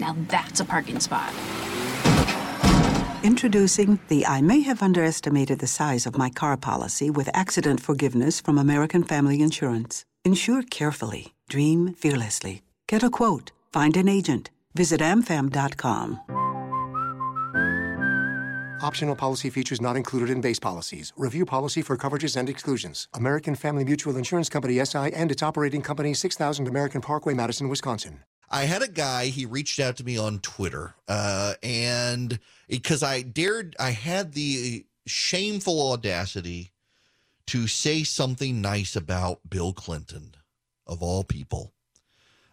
Now that's a parking spot. Introducing the I may have underestimated the size of my car policy with accident forgiveness from American Family Insurance. Insure carefully, dream fearlessly. Get a quote, find an agent. Visit amfam.com. Optional policy features not included in base policies. Review policy for coverages and exclusions. American Family Mutual Insurance Company SI and its operating company 6000 American Parkway, Madison, Wisconsin. I had a guy, he reached out to me on Twitter, uh, and because I dared, I had the shameful audacity to say something nice about Bill Clinton, of all people.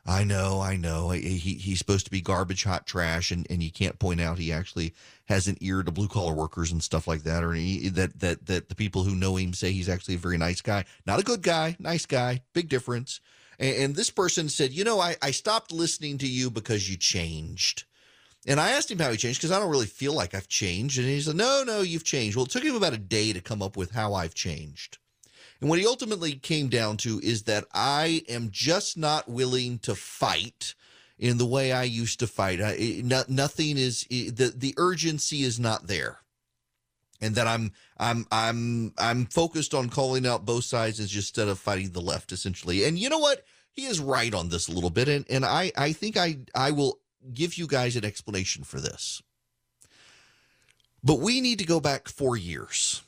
I know, I know. He, he's supposed to be garbage, hot trash, and, and you can't point out he actually has an ear to blue collar workers and stuff like that, or he, that that that the people who know him say he's actually a very nice guy. Not a good guy, nice guy, big difference. And, this person said, you know, I, I stopped listening to you because you changed. And I asked him how he changed because I don't really feel like I've changed. And he said, no, no, you've changed. Well, it took him about a day to come up with how I've changed. And what he ultimately came down to is that I am just not willing to fight in the way I used to fight. I, not, nothing is the the urgency is not there, and that I'm I'm I'm I'm focused on calling out both sides instead of fighting the left, essentially. And you know what? He is right on this a little bit, and and I I think I I will give you guys an explanation for this. But we need to go back four years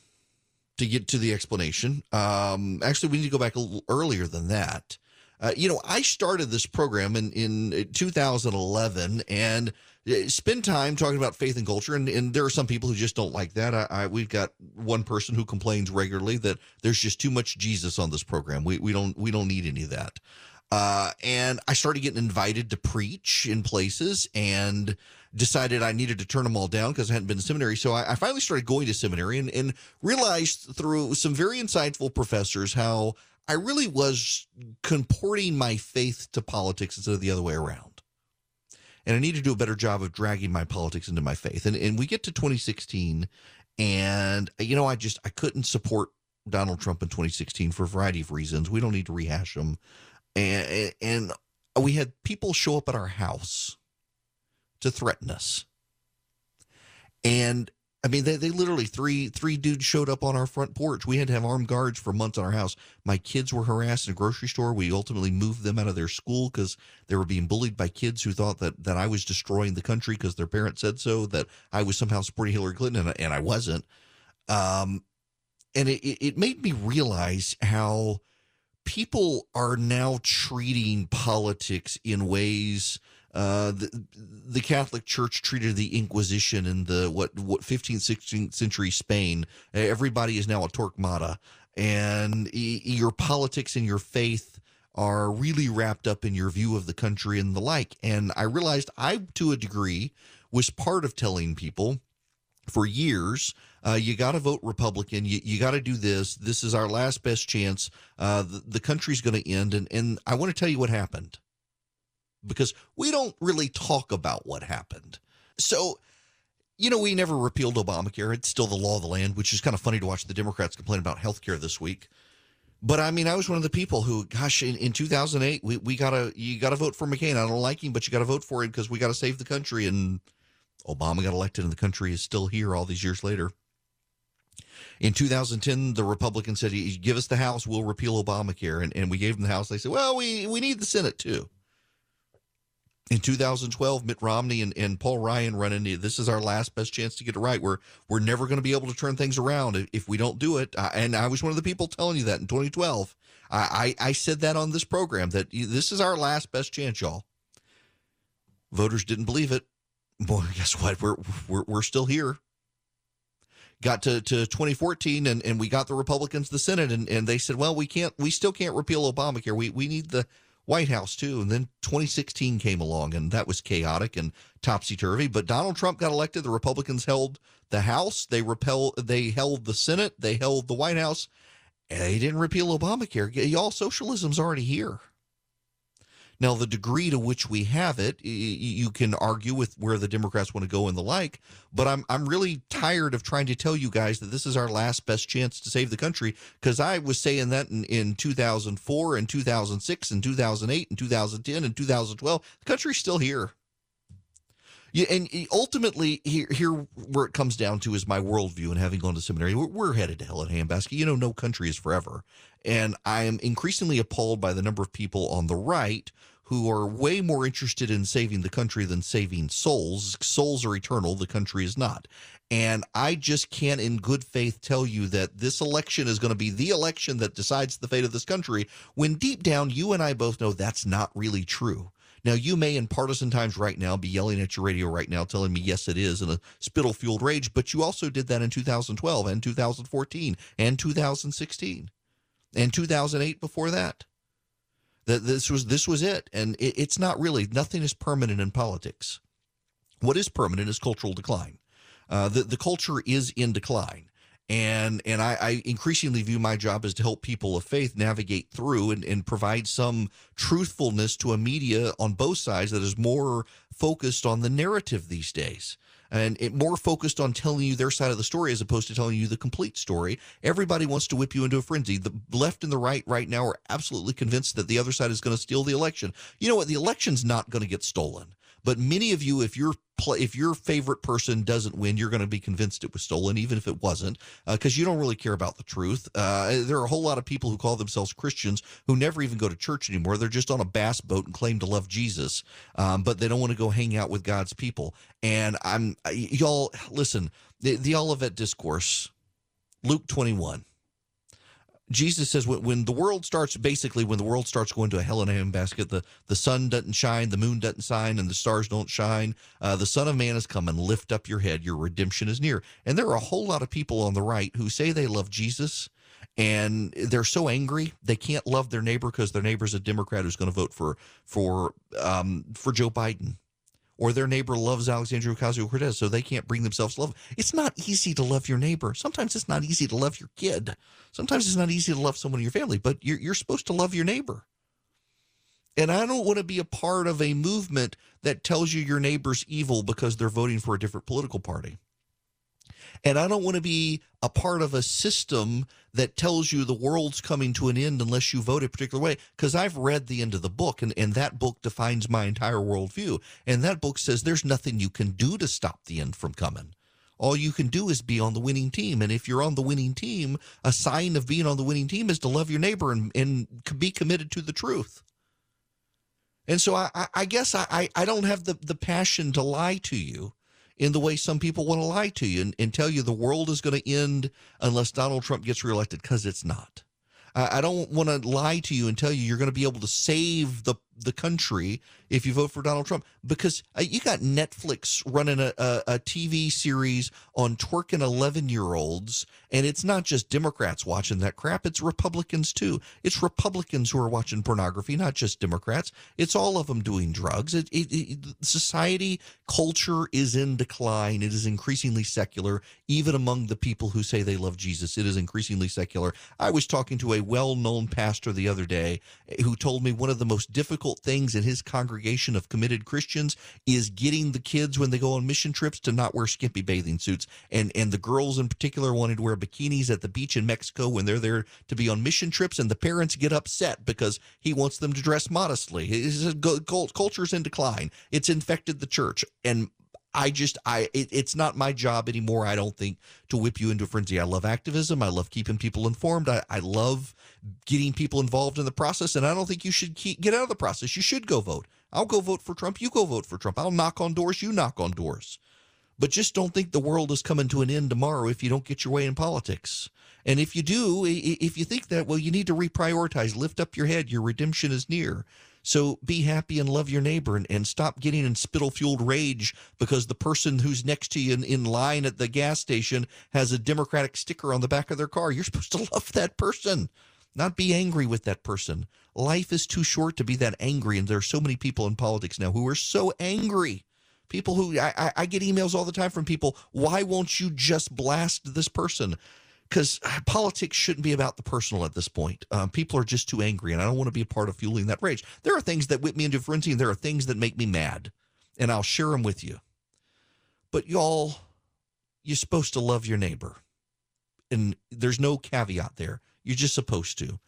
to get to the explanation. Um, actually, we need to go back a little earlier than that. Uh, you know, I started this program in, in 2011 and uh, spend time talking about faith and culture. And, and there are some people who just don't like that. I, I, we've got one person who complains regularly that there's just too much Jesus on this program. We, we don't we don't need any of that. Uh, and I started getting invited to preach in places and decided I needed to turn them all down because I hadn't been to seminary. So I, I finally started going to seminary and, and realized through some very insightful professors how I really was comporting my faith to politics instead of the other way around. And I need to do a better job of dragging my politics into my faith. And, and we get to 2016, and, you know, I just, I couldn't support Donald Trump in 2016 for a variety of reasons. We don't need to rehash them. And, and we had people show up at our house to threaten us. And I mean, they, they literally three three dudes showed up on our front porch. We had to have armed guards for months on our house. My kids were harassed in a grocery store. We ultimately moved them out of their school because they were being bullied by kids who thought that that I was destroying the country because their parents said so. That I was somehow supporting Hillary Clinton, and, and I wasn't. Um, and it it made me realize how people are now treating politics in ways uh, the, the Catholic Church treated the Inquisition in the what what 15th 16th century Spain. Everybody is now a Torquemada, and e- your politics and your faith are really wrapped up in your view of the country and the like. And I realized I, to a degree, was part of telling people for years. Uh, you got to vote Republican. You, you got to do this. This is our last best chance. Uh, the, the country's going to end. And, and I want to tell you what happened because we don't really talk about what happened. So, you know, we never repealed Obamacare. It's still the law of the land, which is kind of funny to watch the Democrats complain about health care this week. But I mean, I was one of the people who, gosh, in, in 2008, we, we gotta, you gotta vote for McCain. I don't like him, but you gotta vote for him because we gotta save the country. And Obama got elected and the country is still here all these years later. In 2010, the Republicans said, give us the House, we'll repeal Obamacare. And, and we gave them the House. They said, well, we, we need the Senate too in 2012, Mitt Romney and, and Paul Ryan run into this is our last best chance to get it right. We're we're never going to be able to turn things around if we don't do it. Uh, and I was one of the people telling you that in 2012. I, I, I said that on this program that this is our last best chance, y'all. Voters didn't believe it. Boy, guess what? We're we're we're still here. Got to, to 2014 and, and we got the Republicans the Senate and, and they said, well, we can't we still can't repeal Obamacare. We we need the White House too. And then 2016 came along and that was chaotic and topsy turvy. But Donald Trump got elected. The Republicans held the House. They repel. They held the Senate. They held the White House. And they didn't repeal Obamacare. Y'all, socialism's already here. Now, the degree to which we have it, you can argue with where the Democrats want to go and the like, but I'm I'm really tired of trying to tell you guys that this is our last best chance to save the country because I was saying that in, in 2004 and 2006 and 2008 and 2010 and 2012. The country's still here. Yeah, and eh, ultimately, here, here where it comes down to is my worldview. And having gone to seminary, we're, we're headed to hell in a handbasket. You know, no country is forever, and I am increasingly appalled by the number of people on the right who are way more interested in saving the country than saving souls. Souls are eternal; the country is not. And I just can't, in good faith, tell you that this election is going to be the election that decides the fate of this country. When deep down, you and I both know that's not really true now, you may in partisan times right now be yelling at your radio right now, telling me, yes, it is, in a spittle fueled rage, but you also did that in 2012 and 2014 and 2016 and 2008 before that. That this was this was it, and it, it's not really. Nothing is permanent in politics. What is permanent is cultural decline. Uh, the the culture is in decline and and I, I, increasingly view my job as to help people of faith navigate through and, and provide some truthfulness to a media on both sides that is more focused on the narrative these days and it more focused on telling you their side of the story as opposed to telling you the complete story. Everybody wants to whip you into a frenzy. The left and the right right now are absolutely convinced that the other side is going to steal the election. You know what? The election's not going to get stolen. But many of you, if your if your favorite person doesn't win, you're going to be convinced it was stolen, even if it wasn't, because uh, you don't really care about the truth. Uh, there are a whole lot of people who call themselves Christians who never even go to church anymore. They're just on a bass boat and claim to love Jesus, um, but they don't want to go hang out with God's people. And I'm y'all listen the, the Olivet discourse, Luke 21. Jesus says when, when the world starts, basically, when the world starts going to a hell in a handbasket, the, the sun doesn't shine, the moon doesn't shine, and the stars don't shine. Uh, the Son of Man has come and lift up your head. Your redemption is near. And there are a whole lot of people on the right who say they love Jesus, and they're so angry they can't love their neighbor because their neighbor's a Democrat who's going to vote for for um, for Joe Biden or their neighbor loves Alexandria Ocasio Cortez, so they can't bring themselves to love. It's not easy to love your neighbor. Sometimes it's not easy to love your kid. Sometimes it's not easy to love someone in your family, but you're, you're supposed to love your neighbor. And I don't want to be a part of a movement that tells you your neighbor's evil because they're voting for a different political party. And I don't want to be a part of a system that tells you the world's coming to an end unless you vote a particular way. Because I've read the end of the book, and, and that book defines my entire worldview. And that book says there's nothing you can do to stop the end from coming. All you can do is be on the winning team. And if you're on the winning team, a sign of being on the winning team is to love your neighbor and, and be committed to the truth. And so I, I guess I, I don't have the, the passion to lie to you in the way some people want to lie to you and, and tell you the world is going to end unless Donald Trump gets reelected because it's not. I, I don't want to lie to you and tell you you're going to be able to save the the country if you vote for Donald Trump because uh, you got Netflix running a, a, a TV series on twerking 11 year olds. And it's not just Democrats watching that crap, it's Republicans too. It's Republicans who are watching pornography, not just Democrats. It's all of them doing drugs. It, it, it, society, culture is in decline. It is increasingly secular, even among the people who say they love Jesus. It is increasingly secular. I was talking to a well known pastor the other day who told me one of the most difficult difficult things in his congregation of committed Christians is getting the kids when they go on mission trips to not wear skimpy bathing suits. And and the girls in particular wanted to wear bikinis at the beach in Mexico when they're there to be on mission trips, and the parents get upset because he wants them to dress modestly. His culture's in decline. It's infected the church. And I just I it, it's not my job anymore. I don't think to whip you into a frenzy. I love activism. I love keeping people informed. I, I love getting people involved in the process, and I don't think you should keep, get out of the process. You should go vote. I'll go vote for Trump. You go vote for Trump. I'll knock on doors. You knock on doors. But just don't think the world is coming to an end tomorrow if you don't get your way in politics. And if you do, if you think that, well, you need to reprioritize. Lift up your head. Your redemption is near. So be happy and love your neighbor and, and stop getting in spittle fueled rage because the person who's next to you in, in line at the gas station has a Democratic sticker on the back of their car. You're supposed to love that person, not be angry with that person. Life is too short to be that angry. And there are so many people in politics now who are so angry. People who I, I get emails all the time from people, why won't you just blast this person? Because politics shouldn't be about the personal at this point. Um, people are just too angry, and I don't want to be a part of fueling that rage. There are things that whip me into frenzy, and there are things that make me mad, and I'll share them with you. But y'all, you're supposed to love your neighbor, and there's no caveat there. You're just supposed to.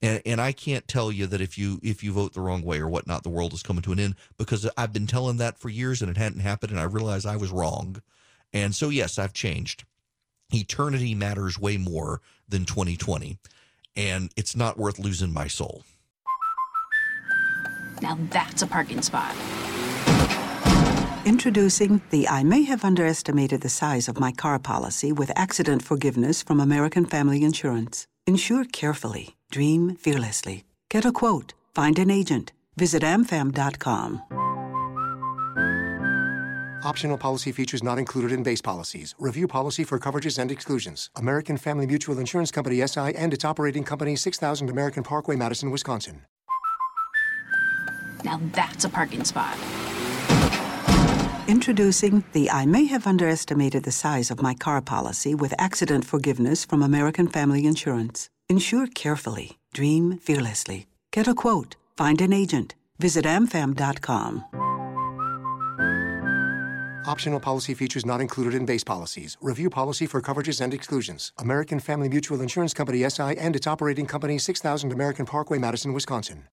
And, and I can't tell you that if you if you vote the wrong way or whatnot, the world is coming to an end because I've been telling that for years and it hadn't happened, and I realized I was wrong. And so yes, I've changed. Eternity matters way more than 2020, and it's not worth losing my soul. Now that's a parking spot. Introducing the I may have underestimated the size of my car policy with accident forgiveness from American Family Insurance. Insure carefully, dream fearlessly. Get a quote, find an agent. Visit amfam.com. Optional policy features not included in base policies. Review policy for coverages and exclusions. American Family Mutual Insurance Company SI and its operating company 6000 American Parkway, Madison, Wisconsin. Now that's a parking spot. Introducing the I may have underestimated the size of my car policy with accident forgiveness from American Family Insurance. Insure carefully, dream fearlessly. Get a quote, find an agent. Visit amfam.com. Optional policy features not included in base policies. Review policy for coverages and exclusions. American Family Mutual Insurance Company SI and its operating company 6000 American Parkway, Madison, Wisconsin.